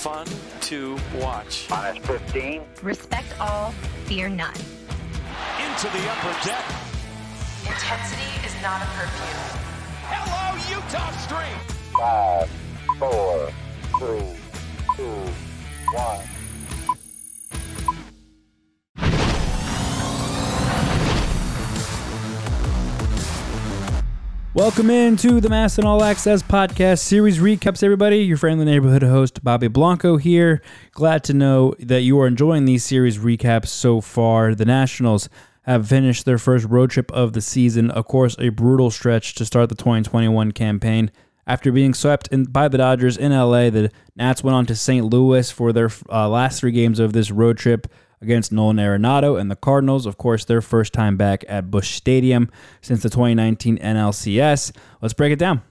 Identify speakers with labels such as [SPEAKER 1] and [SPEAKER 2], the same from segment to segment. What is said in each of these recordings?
[SPEAKER 1] fun to watch.
[SPEAKER 2] Minus 15.
[SPEAKER 3] Respect all, fear none.
[SPEAKER 4] Into the upper deck.
[SPEAKER 5] Intensity is not a perfume.
[SPEAKER 4] Hello, Utah Street.
[SPEAKER 2] Five, four, three, two, one.
[SPEAKER 6] Welcome into the MASN All Access podcast series recaps, everybody. Your friendly neighborhood host, Bobby Blanco here. Glad to know that you are enjoying these series recaps so far. The Nationals have finished their first road trip of the season. Of course, a brutal stretch to start the 2021 campaign. After being swept in, by the Dodgers in LA, the Nats went on to St. Louis for their uh, last three games of this road trip against Nolan Arenado and the Cardinals. Of course, their first time back at Busch Stadium since the 2019 NLCS. Let's break it down.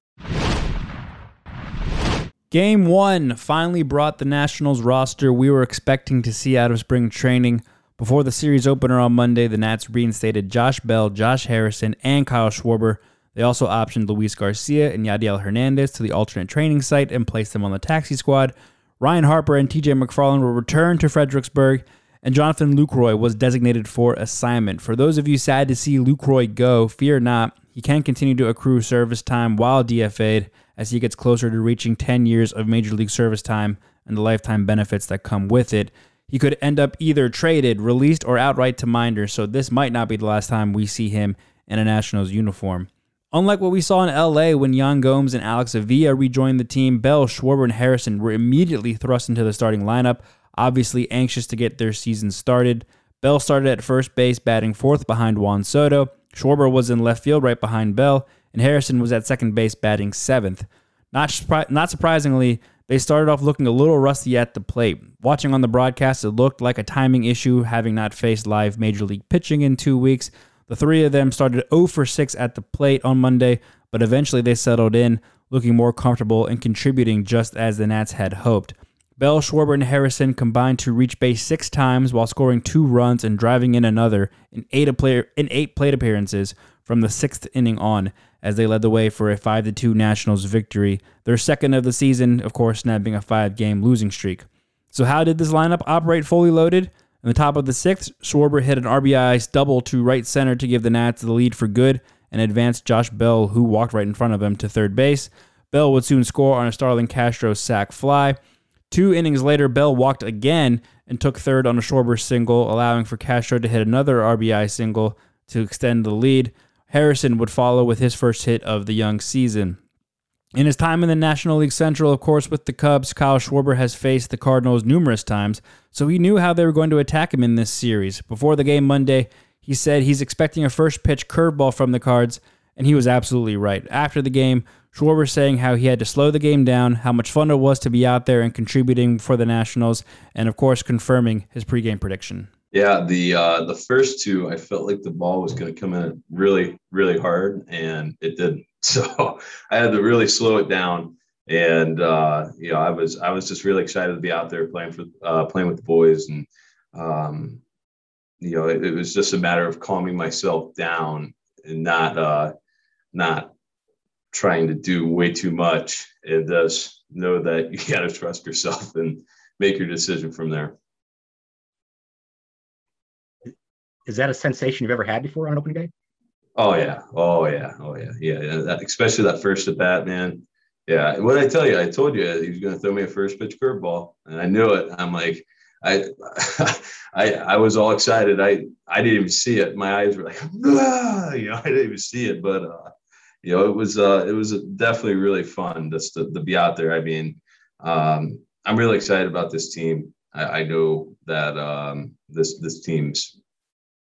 [SPEAKER 6] Game one finally brought the Nationals roster we were expecting to see out of spring training. Before the series opener on Monday, the Nats reinstated Josh Bell, Josh Harrison, and Kyle Schwarber. They also optioned Luis Garcia and Yadiel Hernandez to the alternate training site and placed them on the taxi squad. Ryan Harper and TJ McFarland will return to Fredericksburg, and Jonathan Lucroy was designated for assignment. For those of you sad to see Lucroy go, fear not. He can continue to accrue service time while DFA'd as he gets closer to reaching 10 years of Major League service time and the lifetime benefits that come with it. He could end up either traded, released, or outright to Minders, so this might not be the last time we see him in a Nationals uniform. Unlike what we saw in LA when Yan Gomes and Alex Avila rejoined the team, Bell, Schwarber, and Harrison were immediately thrust into the starting lineup, obviously anxious to get their season started. Bell started at first base, batting fourth behind Juan Soto. Schwarber was in left field right behind Bell, and Harrison was at second base, batting seventh. Not, not surprisingly, they started off looking a little rusty at the plate. Watching on the broadcast, it looked like a timing issue, having not faced live major league pitching in two weeks. The three of them started 0 for 6 at the plate on Monday, but eventually they settled in, looking more comfortable and contributing just as the Nats had hoped. Bell, Schwarber, and Harrison combined to reach base six times while scoring two runs and driving in another in eight, player, in eight plate appearances from the sixth inning on as they led the way for a 5 2 Nationals victory, their second of the season, of course, snapping a five game losing streak. So, how did this lineup operate fully loaded? In the top of the sixth, Schwarber hit an RBI double to right center to give the Nats the lead for good and advanced Josh Bell, who walked right in front of him, to third base. Bell would soon score on a Starlin Castro sac fly. Two innings later, Bell walked again and took third on a Schwarber single, allowing for Castro to hit another RBI single to extend the lead. Harrison would follow with his first hit of the young season. In his time in the National League Central, of course, with the Cubs, Kyle Schwarber has faced the Cardinals numerous times, so he knew how they were going to attack him in this series. Before the game Monday, he said he's expecting a first pitch curveball from the Cards, and he was absolutely right. After the game, Schwarber saying how he had to slow the game down, how much fun it was to be out there and contributing for the Nationals, and of course confirming his pregame prediction.
[SPEAKER 7] Yeah, the uh, the first two, I felt like the ball was going to come in really, really hard, and it didn't. So I had to really slow it down, and uh, you know, I was I was just really excited to be out there playing for uh, playing with the boys, and um, you know, it, it was just a matter of calming myself down and not uh, not trying to do way too much, and just know that you got to trust yourself and make your decision from there.
[SPEAKER 8] Is that a sensation you've ever had before on opening day?
[SPEAKER 7] Oh yeah, oh yeah, oh yeah, yeah. yeah. That, especially that first at bat, man. Yeah. What I tell you, I told you he was going to throw me a first pitch curveball, and I knew it. I'm like, I, I, I was all excited. I, I didn't even see it. My eyes were like, ah! you know, I didn't even see it, but uh, you know, it was, uh, it was definitely really fun just to, to be out there. I mean, um, I'm really excited about this team. I, I know that um, this this team's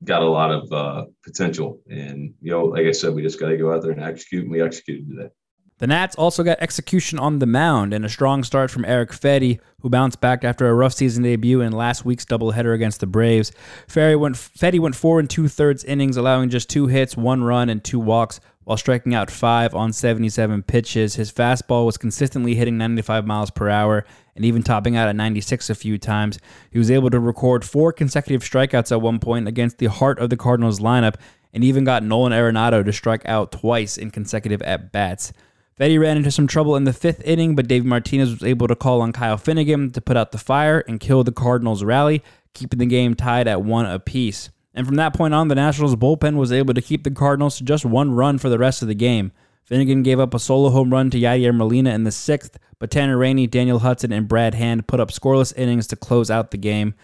[SPEAKER 7] got a lot of uh, potential. And, you know, like I said, we just got to go out there and execute, and we executed today.
[SPEAKER 6] The Nats also got execution on the mound and a strong start from Eric Fedde, who bounced back after a rough season debut in last week's doubleheader against the Braves. Fedde went, Fedde went four and two thirds innings, allowing just two hits, one run, and two walks, while striking out five on 77 pitches. His fastball was consistently hitting 95 miles per hour and even topping out at 96 a few times. He was able to record four consecutive strikeouts at one point against the heart of the Cardinals lineup and even got Nolan Arenado to strike out twice in consecutive at bats. Fedde ran into some trouble in the fifth inning, but Davey Martinez was able to call on Kyle Finnegan to put out the fire and kill the Cardinals' rally, keeping the game tied at one apiece. And from that point on, the Nationals bullpen was able to keep the Cardinals to just one run for the rest of the game. Finnegan gave up a solo home run to Yadier Molina in the sixth, but Tanner Rainey, Daniel Hudson, and Brad Hand put up scoreless innings to close out the game.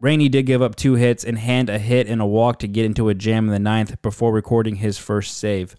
[SPEAKER 6] Rainey did give up two hits and Hand a hit and a walk to get into a jam in the ninth before recording his first save.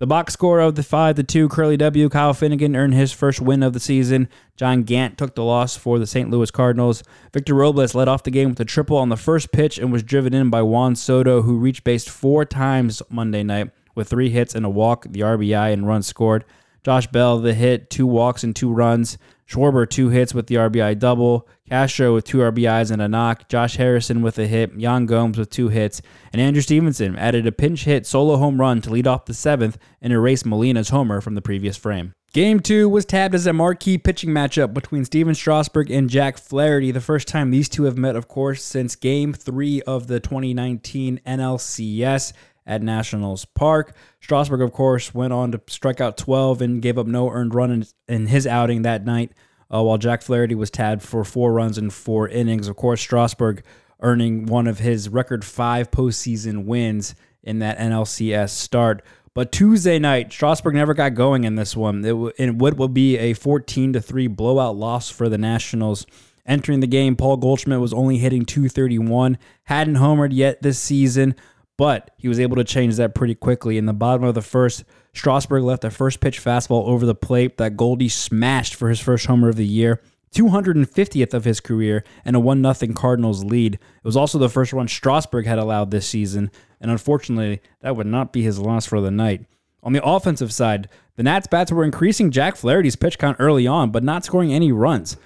[SPEAKER 6] The box score of the 5 to 2 Curly W, Kyle Finnegan earned his first win of the season. John Gant took the loss for the St. Louis Cardinals. Victor Robles led off the game with a triple on the first pitch and was driven in by Juan Soto, who reached base four times Monday night with three hits and a walk, the RBI, and runs scored. Josh Bell, the hit, two walks and two runs. Schwarber, two hits with the RBI double. Castro with two RBIs and a knock. Josh Harrison with a hit. Yan Gomes with two hits. And Andrew Stevenson added a pinch hit solo home run to lead off the seventh and erase Molina's homer from the previous frame. Game two was tabbed as a marquee pitching matchup between Stephen Strasburg and Jack Flaherty, the first time these two have met, of course, since game three of the 2019 NLCS at Nationals Park. Strasburg, of course, went on to strike out 12 and gave up no earned run in, in his outing that night, uh, while Jack Flaherty was tabbed for four runs in four innings. Of course, Strasburg earning one of his record five postseason wins in that NLCS start. But Tuesday night, Strasburg never got going in this one. It, w- it would, would be a 14 to 3 blowout loss for the Nationals. Entering the game, Paul Goldschmidt was only hitting 231, hadn't homered yet this season, but he was able to change that pretty quickly. In the bottom of the first, Strasburg left a first pitch fastball over the plate that Goldie smashed for his first homer of the year. 250th of his career and a 1 0 Cardinals lead. It was also the first run Strasburg had allowed this season, and unfortunately, that would not be his loss for the night. On the offensive side, the Nats bats were increasing Jack Flaherty's pitch count early on, but not scoring any runs.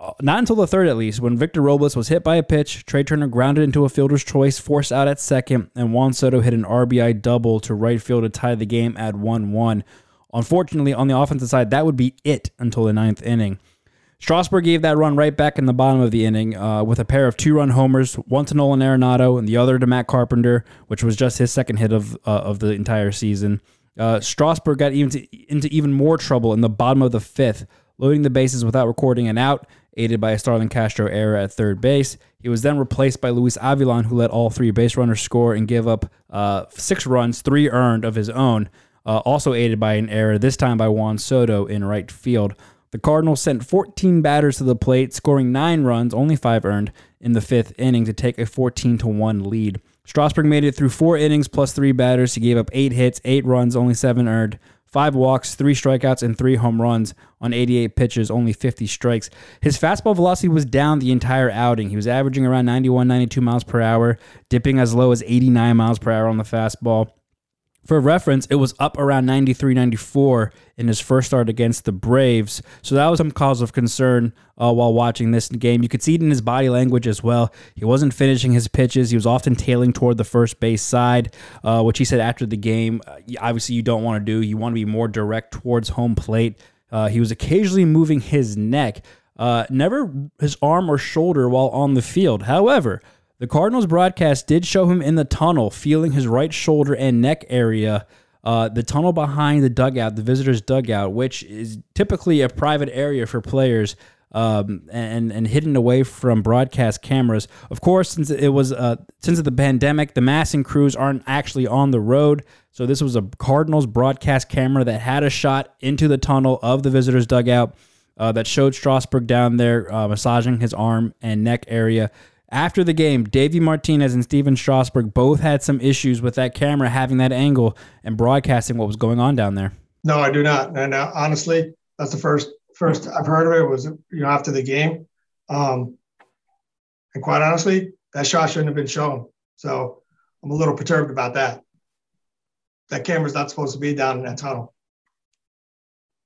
[SPEAKER 6] Uh, not until the third, at least, when Victor Robles was hit by a pitch, Trea Turner grounded into a fielder's choice, forced out at second, and Juan Soto hit an RBI double to right field to tie the game at 1 1. Unfortunately, on the offensive side, that would be it until the ninth inning. Strasburg gave that run right back in the bottom of the inning uh, with a pair of two run homers, one to Nolan Arenado and the other to Matt Carpenter, which was just his second hit of, uh, of the entire season. Uh, Strasburg got even to, into even more trouble in the bottom of the fifth, loading the bases without recording an out, aided by a Starlin Castro error at third base. He was then replaced by Luis Avilan, who let all three base runners score and give up uh, six runs, three earned of his own, uh, also aided by an error, this time by Juan Soto in right field. The Cardinals sent 14 batters to the plate, scoring nine runs, only five earned, in the fifth inning to take a 14 to 1 lead. Strasburg made it through four innings plus three batters. He gave up eight hits, eight runs, only seven earned, five walks, three strikeouts, and three home runs on 88 pitches, only 50 strikes. His fastball velocity was down the entire outing. He was averaging around 91, 92 miles per hour, dipping as low as 89 miles per hour on the fastball. For reference, it was up around 93, 94 in his first start against the Braves. So that was some cause of concern uh, while watching this game. You could see it in his body language as well. He wasn't finishing his pitches. He was often tailing toward the first base side, uh, which he said after the game, uh, obviously you don't want to do. You want to be more direct towards home plate. Uh, he was occasionally moving his neck, uh, never his arm or shoulder while on the field. However, the Cardinals broadcast did show him in the tunnel, feeling his right shoulder and neck area. Uh, the tunnel behind the dugout, the visitors' dugout, which is typically a private area for players um, and and hidden away from broadcast cameras. Of course, since it was uh, since the pandemic, the MASN crews aren't actually on the road. So this was a Cardinals broadcast camera that had a shot into the tunnel of the visitors' dugout uh, that showed Strasburg down there uh, massaging his arm and neck area. After the game, Davey Martinez and Stephen Strasburg both had some issues with that camera having that angle and broadcasting what was going on down there.
[SPEAKER 9] No, I do not. And uh, honestly, that's the first first I've heard of it was you know after the game, um, and quite honestly, that shot shouldn't have been shown. So I'm a little perturbed about that. That camera's not supposed to be down in that tunnel.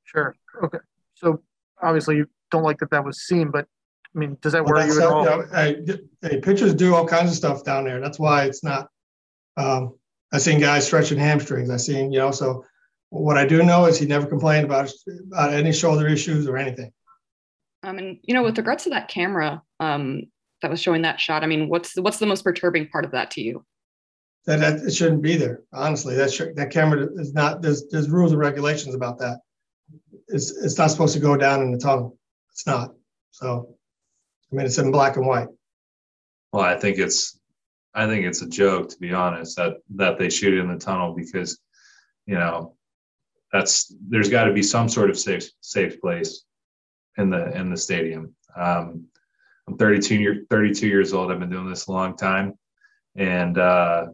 [SPEAKER 10] Sure. Okay. So obviously you don't like that that was seen, but I mean, does that
[SPEAKER 9] Well,
[SPEAKER 10] worry you
[SPEAKER 9] that's
[SPEAKER 10] at all?
[SPEAKER 9] you know, hey, hey, pitchers do all kinds of stuff down there. That's why it's not. Um, I've seen guys stretching hamstrings. I've seen, you know, so what I do know is he never complained about, about any shoulder issues or anything.
[SPEAKER 11] Um, and you know, with regards to that camera um, that was showing that shot, I mean, what's the, what's the most perturbing part of that to you?
[SPEAKER 9] That, that it shouldn't be there. Honestly, that should, that camera is not. There's there's rules and regulations about that. it's it's not supposed to go down in the tunnel. It's not. So, I mean, it's in black and white.
[SPEAKER 12] Well, I think it's, I think it's a joke to be honest that that they shoot in the tunnel because, you know, that's there's got to be some sort of safe safe place in the in the stadium. Um, I'm 32 year 32 years old. I've been doing this a long time, and uh,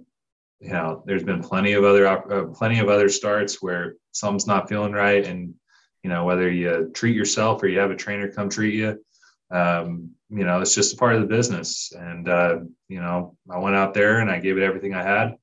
[SPEAKER 12] you know, there's been plenty of other uh, plenty of other starts where something's not feeling right, and you know whether you treat yourself or you have a trainer come treat you. Um, you know, it's just a part of the business. And uh, you know, I went out there and I gave it everything I had.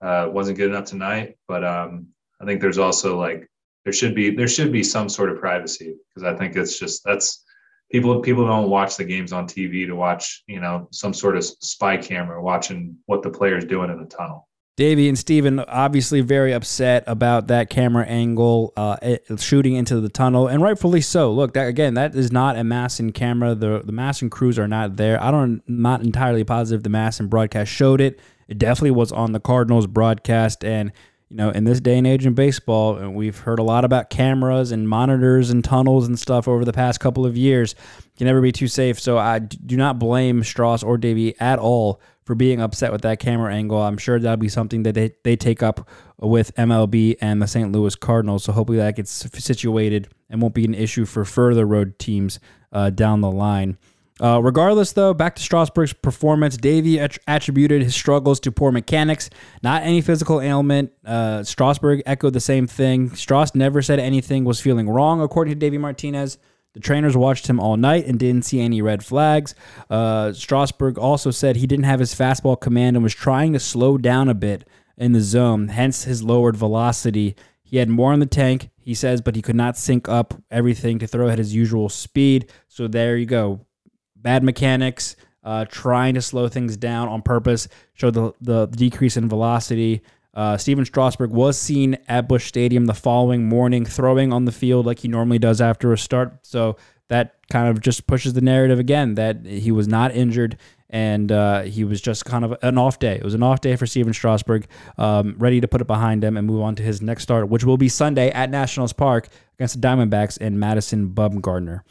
[SPEAKER 12] Uh, wasn't good enough tonight, but um, I think there's also like there should be there should be some sort of privacy because I think it's just that's people people don't watch the games on TV to watch you know some sort of spy camera watching what the player's doing in the tunnel.
[SPEAKER 6] Davey and Stephen obviously very upset about that camera angle uh, shooting into the tunnel, and rightfully so. Look, that, again, that is not a MASN camera. The the MASN crews are not there. I don't not entirely positive the MASN broadcast showed it. It definitely was on the Cardinals broadcast, and you know, in this day and age in baseball, and we've heard a lot about cameras and monitors and tunnels and stuff over the past couple of years. Can never be too safe. So I do not blame Stras or Davey at all for being upset with that camera angle. I'm sure that'll be something that they, they take up with MLB and the St. Louis Cardinals. So hopefully that gets situated and won't be an issue for further road teams uh, down the line. Uh, regardless, though, back to Strasburg's performance, Davey att- attributed his struggles to poor mechanics, not any physical ailment. Uh, Strasburg echoed the same thing. Stras never said anything was feeling wrong, according to Davey Martinez. The trainers watched him all night and didn't see any red flags. Uh, Strasburg also said he didn't have his fastball command and was trying to slow down a bit in the zone, hence his lowered velocity. He had more in the tank, he says, but he could not sync up everything to throw at his usual speed. So there you go. Bad mechanics, uh, trying to slow things down on purpose, showed the, the decrease in velocity. Uh, Stephen Strasburg was seen at Busch Stadium the following morning, throwing on the field like he normally does after a start. So that kind of just pushes the narrative again that he was not injured and uh, he was just kind of an off day. It was an off day for Stephen Strasburg, um, ready to put it behind him and move on to his next start, which will be Sunday at Nationals Park against the Diamondbacks and Madison Bumgarner.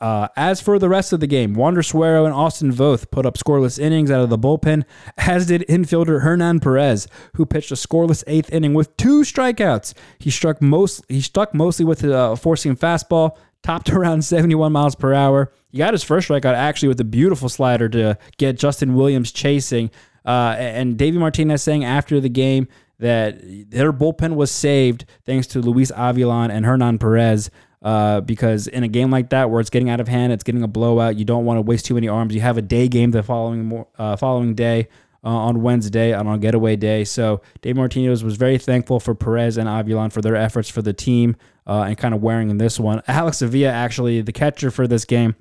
[SPEAKER 6] Uh, as for the rest of the game, Wander Suero and Austin Voth put up scoreless innings out of the bullpen, as did infielder Hernan Perez, who pitched a scoreless eighth inning with two strikeouts. He struck most he stuck mostly with a four-seam fastball, topped around 71 miles per hour. He got his first strikeout actually with a beautiful slider to get Justin Williams chasing. Uh, and Davey Martinez saying after the game that their bullpen was saved thanks to Luis Avilan and Hernan Perez uh, because in a game like that where it's getting out of hand, it's getting a blowout. You don't want to waste too many arms. You have a day game the following uh, following day uh, on Wednesday and on getaway day. So Dave Martinez was very thankful for Perez and Avilan for their efforts for the team uh, and kind of wearing in this one. Alex Avila, actually the catcher for this game,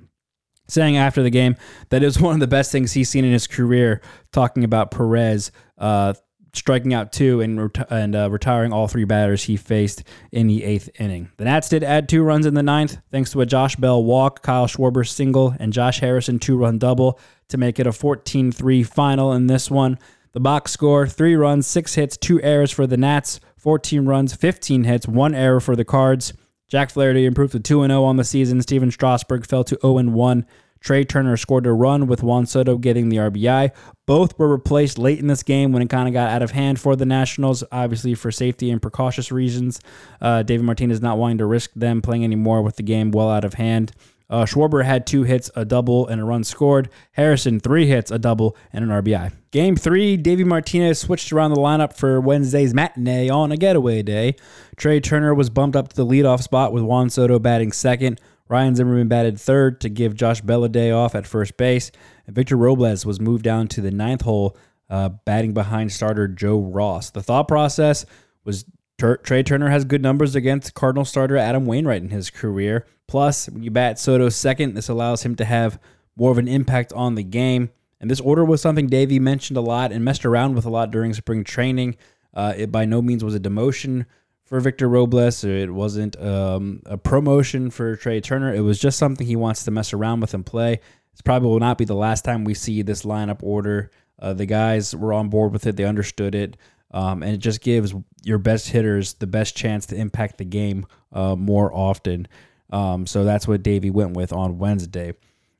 [SPEAKER 6] saying after the game that it was one of the best things he's seen in his career, talking about Perez uh, striking out two and reti- and uh, retiring all three batters he faced in the eighth inning. The Nats did add two runs in the ninth, thanks to a Josh Bell walk, Kyle Schwarber single, and Josh Harrison two run double to make it a 14 3 final in this one. The box score three runs, six hits, two errors for the Nats, 14 runs, 15 hits, one error for the Cards. Jack Flaherty improved to 2 0 on the season. Stephen Strasburg fell to 0 1. Trea Turner scored a run with Juan Soto getting the RBI. Both were replaced late in this game when it kind of got out of hand for the Nationals, obviously for safety and precautious reasons. Uh, David Martinez not wanting to risk them playing anymore with the game well out of hand. Uh, Schwarber had two hits, a double, and a run scored. Harrison, three hits, a double, and an RBI. Game three, Davey Martinez switched around the lineup for Wednesday's matinee on a getaway day. Trea Turner was bumped up to the leadoff spot with Juan Soto batting second. Ryan Zimmerman batted third to give Josh Bell a day off at first base. And Victor Robles was moved down to the ninth hole, uh, batting behind starter Joe Ross. The thought process was Tur- Trea Turner has good numbers against Cardinal starter Adam Wainwright in his career. Plus, when you bat Soto second, this allows him to have more of an impact on the game. And this order was something Davey mentioned a lot and messed around with a lot during spring training. Uh, it by no means was a demotion for Victor Robles. It wasn't um, a promotion for Trea Turner. It was just something he wants to mess around with and play. It's probably will not be the last time we see this lineup order. Uh, the guys were on board with it. They understood it. um, and it just gives your best hitters the best chance to impact the game uh, more often. Um, so that's what Davey went with on Wednesday.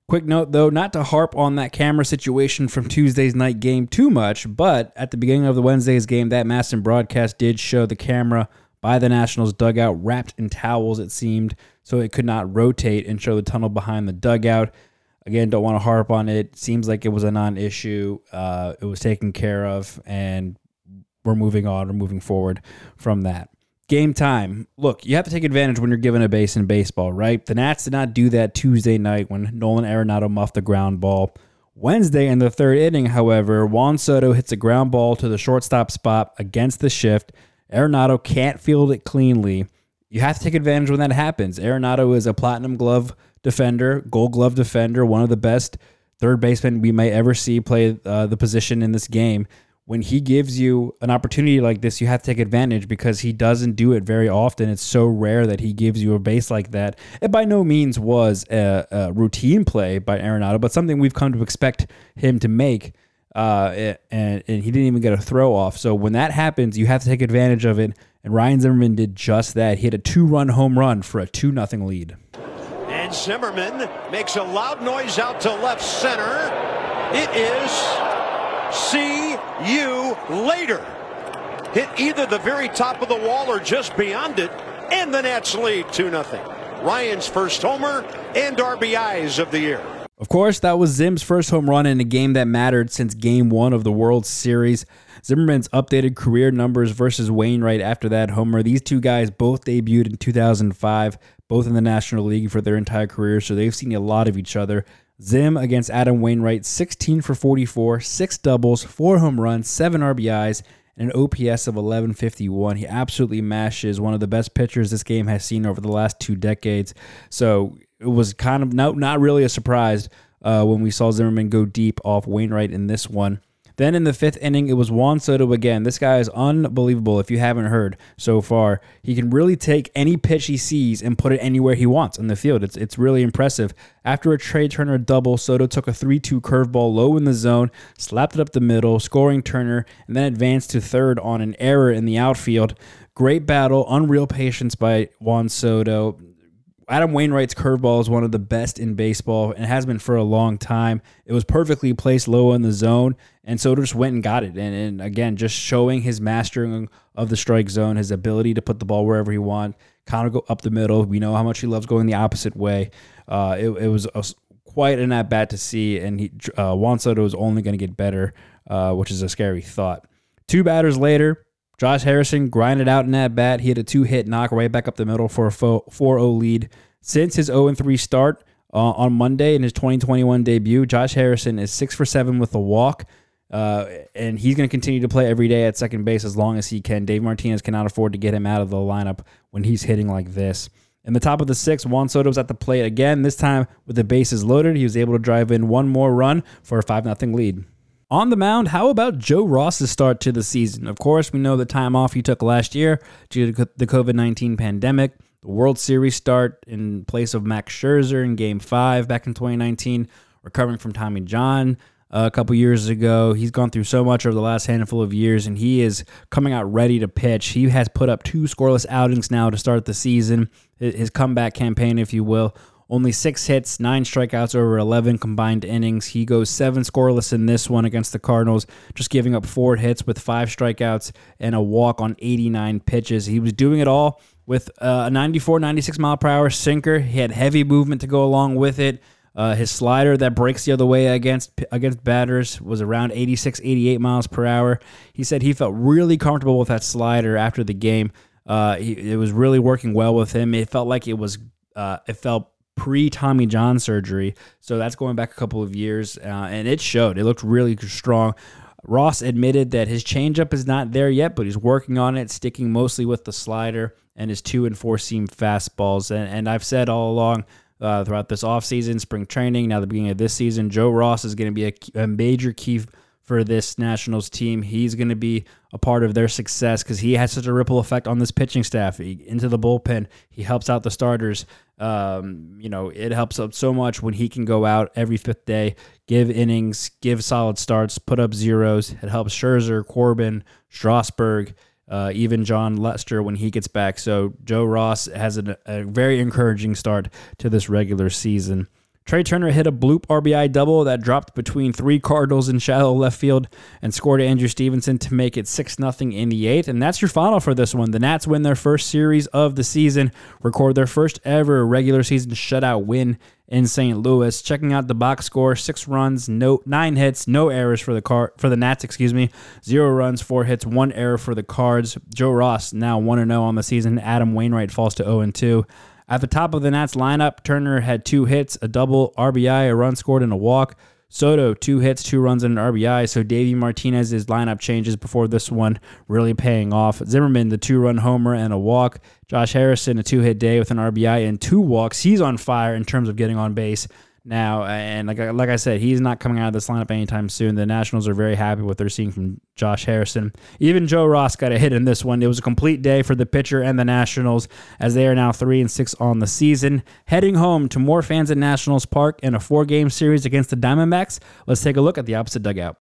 [SPEAKER 6] Quick note though, not to harp on that camera situation from Tuesday's night game too much, but at the beginning of the Wednesday's game, that MASN broadcast did show the camera by the Nationals dugout wrapped in towels, it seemed, so it could not rotate and show the tunnel behind the dugout. Again, don't want to harp on it. Seems like it was a non issue. Uh, it was taken care of, and we're moving on, we're moving forward from that. Game time. Look, you have to take advantage when you're given a base in baseball, right? The Nats did not do that Tuesday night when Nolan Arenado muffed the ground ball. Wednesday in the third inning, however, Juan Soto hits a ground ball to the shortstop spot against the shift. Arenado can't field it cleanly. You have to take advantage when that happens. Arenado is a platinum glove defender, gold glove defender, one of the best third basemen we may ever see play uh, the position in this game when he gives you an opportunity like this, you have to take advantage because he doesn't do it very often. It's so rare that he gives you a base like that. It by no means was a, a routine play by Arenado, but something we've come to expect him to make. Uh, and, and he didn't even get a throw off. So when that happens, you have to take advantage of it. And Ryan Zimmerman did just that. He hit a two run home run for a 2 0 lead.
[SPEAKER 4] And Zimmerman makes a loud noise out to left center. It is See you later. Hit either the very top of the wall or just beyond it, and the Nats lead 2 0. Ryan's first homer and RBIs of the year.
[SPEAKER 6] Of course, that was Zim's first home run in a game that mattered since game one of the World Series. Zimmerman's updated career numbers versus Wainwright after that homer. These two guys both debuted in 2005, both in the National League for their entire career, so they've seen a lot of each other. Zim against Adam Wainwright, 16 for 44, six doubles, four home runs, seven RBIs, and an OPS of 1151. He absolutely mashes one of the best pitchers this game has seen over the last two decades. So it was kind of not, not really a surprise uh, when we saw Zimmerman go deep off Wainwright in this one. Then in the fifth inning, it was Juan Soto again. This guy is unbelievable if you haven't heard so far. He can really take any pitch he sees and put it anywhere he wants in the field. It's, it's really impressive. After a Trea Turner double, Soto took a 3 2 curveball low in the zone, slapped it up the middle, scoring Turner, and then advanced to third on an error in the outfield. Great battle, unreal patience by Juan Soto. Adam Wainwright's curveball is one of the best in baseball and has been for a long time. It was perfectly placed low in the zone, and Soto just went and got it. And, and again, just showing his mastering of the strike zone, his ability to put the ball wherever he wants, kind of go up the middle. We know how much he loves going the opposite way. Uh, it, it, was a, quite an at bat to see, and he, uh, Juan Soto is only going to get better, uh, which is a scary thought. Two batters later, Josh Harrison grinded out in that bat. He had a two hit knock right back up the middle for a 4 0 lead. Since his 0 3 start uh, on Monday in his 2021 debut, Josh Harrison is 6 for 7 with a walk. Uh, and he's going to continue to play every day at second base as long as he can. Dave Martinez cannot afford to get him out of the lineup when he's hitting like this. In the top of the sixth, Juan Soto was at the plate again, this time with the bases loaded. He was able to drive in one more run for a 5 0 lead. On the mound, how about Joe Ross's start to the season? Of course, we know the time off he took last year due to the COVID 19 pandemic. The World Series start in place of Max Scherzer in Game 5 back in 2019, recovering from Tommy John uh, a couple years ago. He's gone through so much over the last handful of years, and he is coming out ready to pitch. He has put up two scoreless outings now to start the season, his comeback campaign, if you will. Only six hits, nine strikeouts over 11 combined innings. He goes seven scoreless in this one against the Cardinals, just giving up four hits with five strikeouts and a walk on 89 pitches. He was doing it all with a 94, 96 mile per hour sinker. He had heavy movement to go along with it. Uh, his slider that breaks the other way against against batters was around 86, 88 miles per hour. He said he felt really comfortable with that slider after the game. Uh, he, it was really working well with him. It felt like it was uh, it felt pre Tommy John surgery. So that's going back a couple of years, uh, and it showed. It looked really strong. Ross admitted that his changeup is not there yet, but he's working on it, sticking mostly with the slider and his two and four seam fastballs. And, and I've said all along uh, throughout this offseason, spring training, now the beginning of this season, Joe Ross is going to be a, a major key for this Nationals team. He's going to be a part of their success because he has such a ripple effect on this pitching staff. He, into the bullpen, he helps out the starters. Um, you know, it helps out so much when he can go out every fifth day, give innings, give solid starts, put up zeros. It helps Scherzer, Corbin, Strasburg. Uh, even Jon Lester when he gets back. So Joe Ross has a, a very encouraging start to this regular season. Trea Turner hit a bloop RBI double that dropped between three Cardinals in shallow left field and scored Andrew Stevenson to make it 6 0 in the eighth. And that's your final for this one. The Nats win their first series of the season, record their first ever regular season shutout win in St. Louis. Checking out the box score: six runs, no nine hits, no errors for the car for the Nats. Excuse me, zero runs, four hits, one error for the Cards. Joe Ross now 1 0 on the season. Adam Wainwright falls to oh zero two. At the top of the Nats lineup, Turner had two hits, a double, RBI, a run scored, and a walk. Soto, two hits, two runs, and an RBI. So Davey Martinez's lineup changes before this one really paying off. Zimmerman, the two run homer and a walk. Josh Harrison, a two hit day with an RBI and two walks. He's on fire in terms of getting on base now. And like uh, like I said, he's not coming out of this lineup anytime soon. The Nationals are very happy with what they're seeing from Josh Harrison. Even Joe Ross got a hit in this one. It was a complete day for the pitcher and the Nationals as they are now three and six on the season. Heading home to more fans at Nationals Park in a four game series against the Diamondbacks. Let's take a look at the opposite dugout.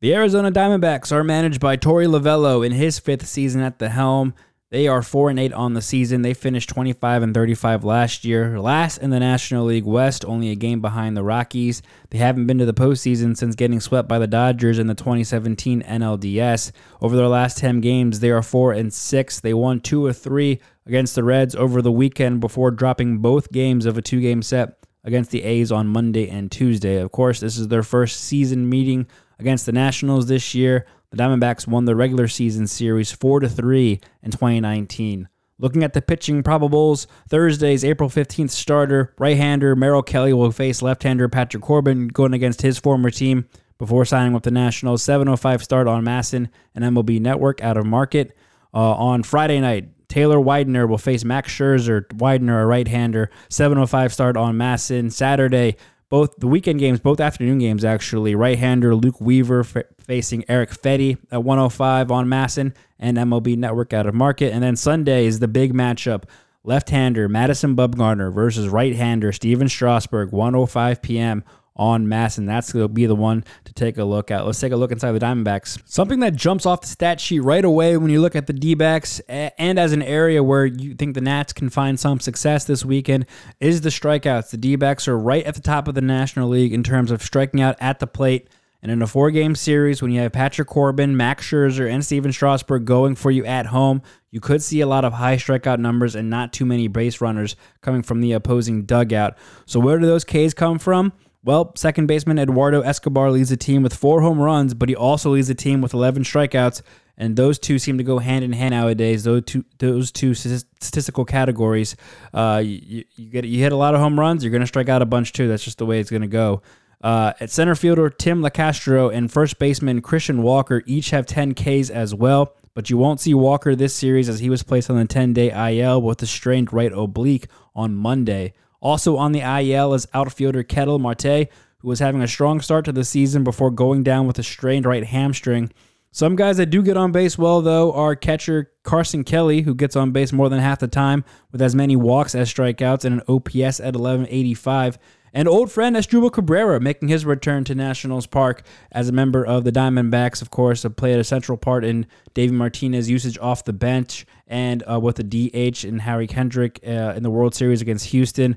[SPEAKER 6] The Arizona Diamondbacks are managed by Torey Lovullo in his fifth season at the helm. They are 4 and 8 on the season. They finished 25 and 35 last year. Last in the National League West, only a game behind the Rockies. They haven't been to the postseason since getting swept by the Dodgers in the 2017 NLDS. Over their last 10 games, they are 4 and 6. They won 2 or 3 against the Reds over the weekend before dropping both games of a two-game set against the A's on Monday and Tuesday. Of course, this is their first season meeting against the Nationals this year. The Diamondbacks won the regular season series 4 to 3 in 2019. Looking at the pitching probables, Thursday's April 15th starter, right-hander Merrill Kelly will face left-hander Patrick Corbin going against his former team before signing with the Nationals. 7:05 start on MASN and MLB Network out of market. Uh, on Friday night, Taylor Widener will face Max Scherzer. Widener, a right-hander. 7:05 start on MASN. Saturday, both the weekend games, both afternoon games actually. Right-hander Luke Weaver f- facing Eric Fedde at 105 on MASN and MLB Network out of market. And then Sunday is the big matchup. Left-hander Madison Bumgarner versus right-hander Stephen Strasburg, 105 p.m. on mass, and That's going to be the one to take a look at. Let's take a look inside the Diamondbacks. Something that jumps off the stat sheet right away when you look at the D-backs and as an area where you think the Nats can find some success this weekend is the strikeouts. The D-backs are right at the top of the National League in terms of striking out at the plate. And in a four game series, when you have Patrick Corbin, Max Scherzer, and Stephen Strasburg going for you at home, you could see a lot of high strikeout numbers and not too many base runners coming from the opposing dugout. So, where do those Ks come from? Well, second baseman Eduardo Escobar leads the team with four home runs, but he also leads the team with 11 strikeouts. And those two seem to go hand in hand nowadays. Those two, those two statistical categories. Uh, you, you get you hit a lot of home runs, you're going to strike out a bunch too. That's just the way it's going to go. Uh, at center fielder, Tim Locastro and first baseman Christian Walker each have 10 Ks as well, but you won't see Walker this series as he was placed on the 10 day IL with a strained right oblique on Monday. Also on the IL is outfielder Ketel Marte, who was having a strong start to the season before going down with a strained right hamstring. Some guys that do get on base well, though, are catcher Carson Kelly, who gets on base more than half the time with as many walks as strikeouts and an OPS at 1185. And old friend Asdrubal Cabrera making his return to Nationals Park as a member of the Diamondbacks, of course, played a central part in Davey Martinez' usage off the bench and uh, with the DH and Howie Kendrick uh, in the World Series against Houston.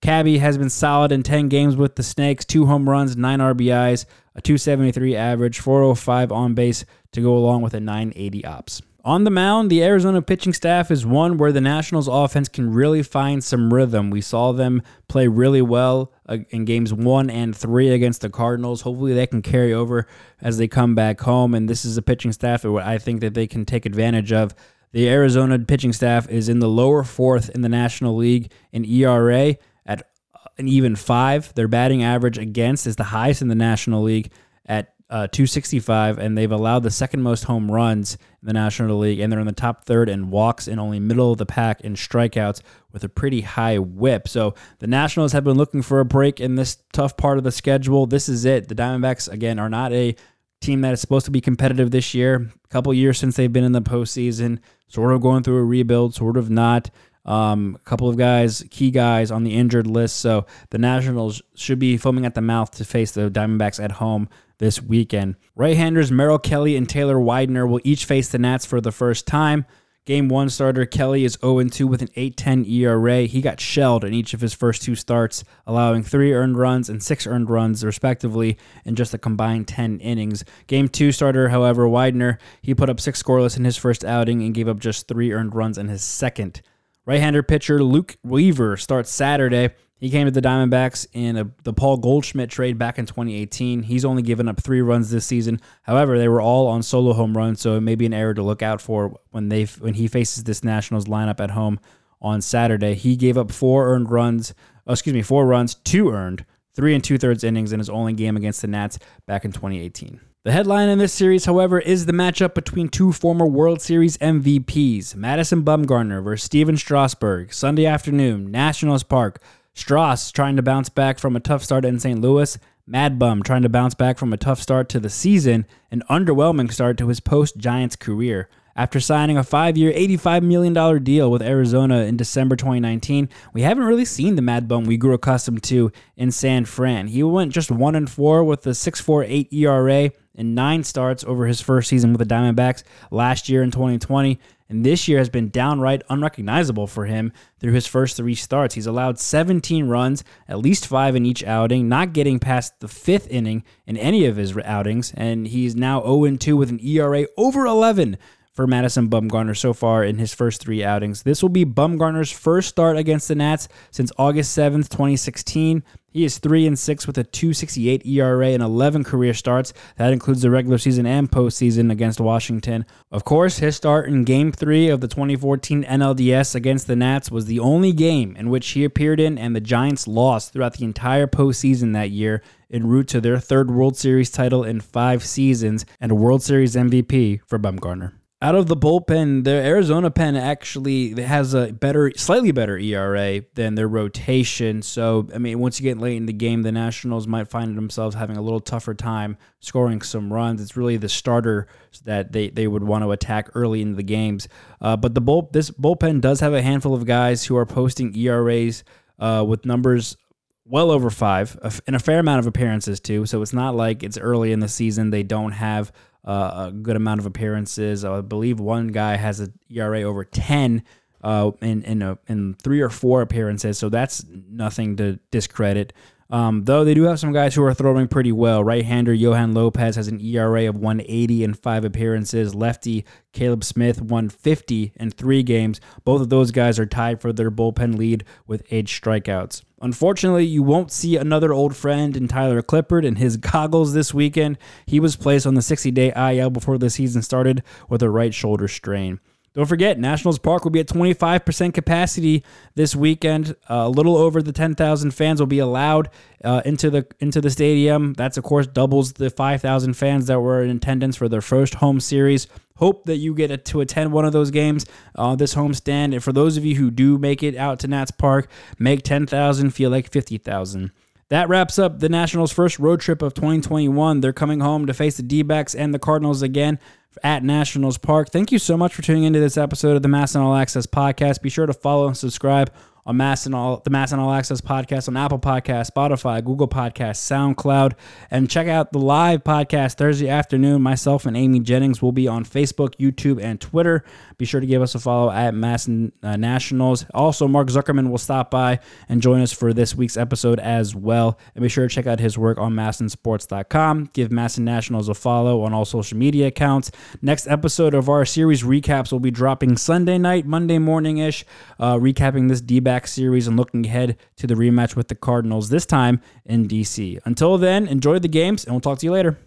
[SPEAKER 6] Cabby has been solid in 10 games with the Snakes, two home runs, nine RBIs, a 273 average, 405 on base to go along with a 980 ops. On the mound, the Arizona pitching staff is one where the Nationals offense can really find some rhythm. We saw them play really well uh, in games one and three against the Cardinals. Hopefully, they can carry over as they come back home. And this is a pitching staff that I think that they can take advantage of. The Arizona pitching staff is in the lower fourth in the National League in ERA at an even five. Their batting average against is the highest in the National League at uh, 265, and they've allowed the second most home runs in the National League, and they're in the top third in walks and only middle of the pack in strikeouts with a pretty high whip. So the Nationals have been looking for a break in this tough part of the schedule. This is it. The Diamondbacks, again, are not a team that is supposed to be competitive this year. A couple years since they've been in the postseason, sort of going through a rebuild, sort of not. Um, a couple of guys, key guys on the injured list. So the Nationals should be foaming at the mouth to face the Diamondbacks at home this weekend. Right-handers Merrill Kelly and Taylor Widener will each face the Nats for the first time. Game one starter Kelly is 0 2 with an 8.10 ERA. He got shelled in each of his first two starts, allowing three earned runs and six earned runs, respectively, in just a combined 10 innings. Game two starter, however, Widener, he put up six scoreless in his first outing and gave up just three earned runs in his second. Right hander pitcher Luke Weaver starts Saturday. He came to the Diamondbacks in a, the Paul Goldschmidt trade back in 2018. He's only given up three runs this season. However, they were all on solo home runs, so it may be an error to look out for when they when he faces this Nationals lineup at home on Saturday. He gave up four earned runs. Oh, excuse me, four runs, two earned, three and two thirds innings in his only game against the Nats back in 2018. The headline in this series, however, is the matchup between two former World Series MVPs, Madison Bumgarner versus Stephen Strasburg, Sunday afternoon, Nationals Park. Stras trying to bounce back from a tough start in St. Louis. Mad Bum trying to bounce back from a tough start to the season, an underwhelming start to his post Giants career. After signing a five year, $85 million deal with Arizona in December 2019, we haven't really seen the Mad Bum we grew accustomed to in San Fran. He went just 1 and 4 with a 6.48 ERA in nine starts over his first season with the Diamondbacks last year in 2020 and this year has been downright unrecognizable for him through his first three starts. He's allowed 17 runs, at least five in each outing, not getting past the fifth inning in any of his outings, and he's now 0 2 with an ERA over 11 for Madison Bumgarner so far in his first three outings. This will be Bumgarner's first start against the Nats since August 7th, 2016. He is 3 and 6 with a 268 ERA and 11 career starts. That includes the regular season and postseason against Washington. Of course, his start in game 3 of the 2014 NLDS against the Nats was the only game in which he appeared in and the Giants lost throughout the entire postseason that year en route to their third World Series title in 5 seasons and a World Series MVP for Bumgarner out of the bullpen, the Arizona pen actually has a better, slightly better ERA than their rotation. So, I mean, once you get late in the game, the Nationals might find themselves having a little tougher time scoring some runs. It's really the starter that they, they would want to attack early in the games. Uh, but the bull, this bullpen does have a handful of guys who are posting ERAs uh, with numbers well over five and a fair amount of appearances too. So it's not like it's early in the season they don't have uh, a good amount of appearances. I believe one guy has an ERA over 10 uh, in in, a, in three or four appearances, so that's nothing to discredit. Um, though they do have some guys who are throwing pretty well. Right-hander Yoan Lopez has an ERA of 180 in five appearances. Lefty Caleb Smith 150 in three games. Both of those guys are tied for their bullpen lead with eight strikeouts. Unfortunately, you won't see another old friend in Tyler Clippard and his goggles this weekend. He was placed on the 60-day IL before the season started with a right shoulder strain. Don't forget, Nationals Park will be at 25% capacity this weekend. Uh, a little over the 10,000 fans will be allowed uh, into the into the stadium. That's of course doubles the 5,000 fans that were in attendance for their first home series. Hope that you get to attend one of those games uh, this homestand. And for those of you who do make it out to Nats Park, make 10,000 feel like 50,000. That wraps up the Nationals' first road trip of 2021. They're coming home to face the D backs and the Cardinals again at Nationals Park. Thank you so much for tuning into this episode of the MASN All Access podcast. Be sure to follow and subscribe on MASN All the MASN All Access podcast on Apple Podcast, Spotify, Google Podcast, SoundCloud, and check out the live podcast Thursday afternoon. Myself and Amy Jennings will be on Facebook, YouTube, and Twitter. Be sure to give us a follow at MASN uh, Nationals. Also, Mark Zuckerman will stop by and join us for this week's episode as well. And be sure to check out his work on MASNsports.com. Give MASN Nationals a follow on all social media accounts. Next episode of our series recaps will be dropping Sunday night, Monday morning ish, uh, recapping this D back series and looking ahead to the rematch with the Cardinals, this time in DC. Until then, enjoy the games, and we'll talk to you later.